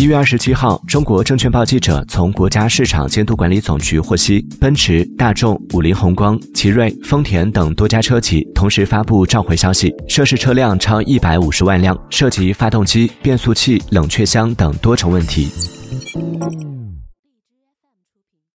一月二十七号中国证券报记者从国家市场监督管理总局获悉奔驰大众五菱宏光奇瑞丰田等多家车企同时发布召回消息涉事车辆超一百五十万辆涉及发动机变速器冷却箱等多重问题。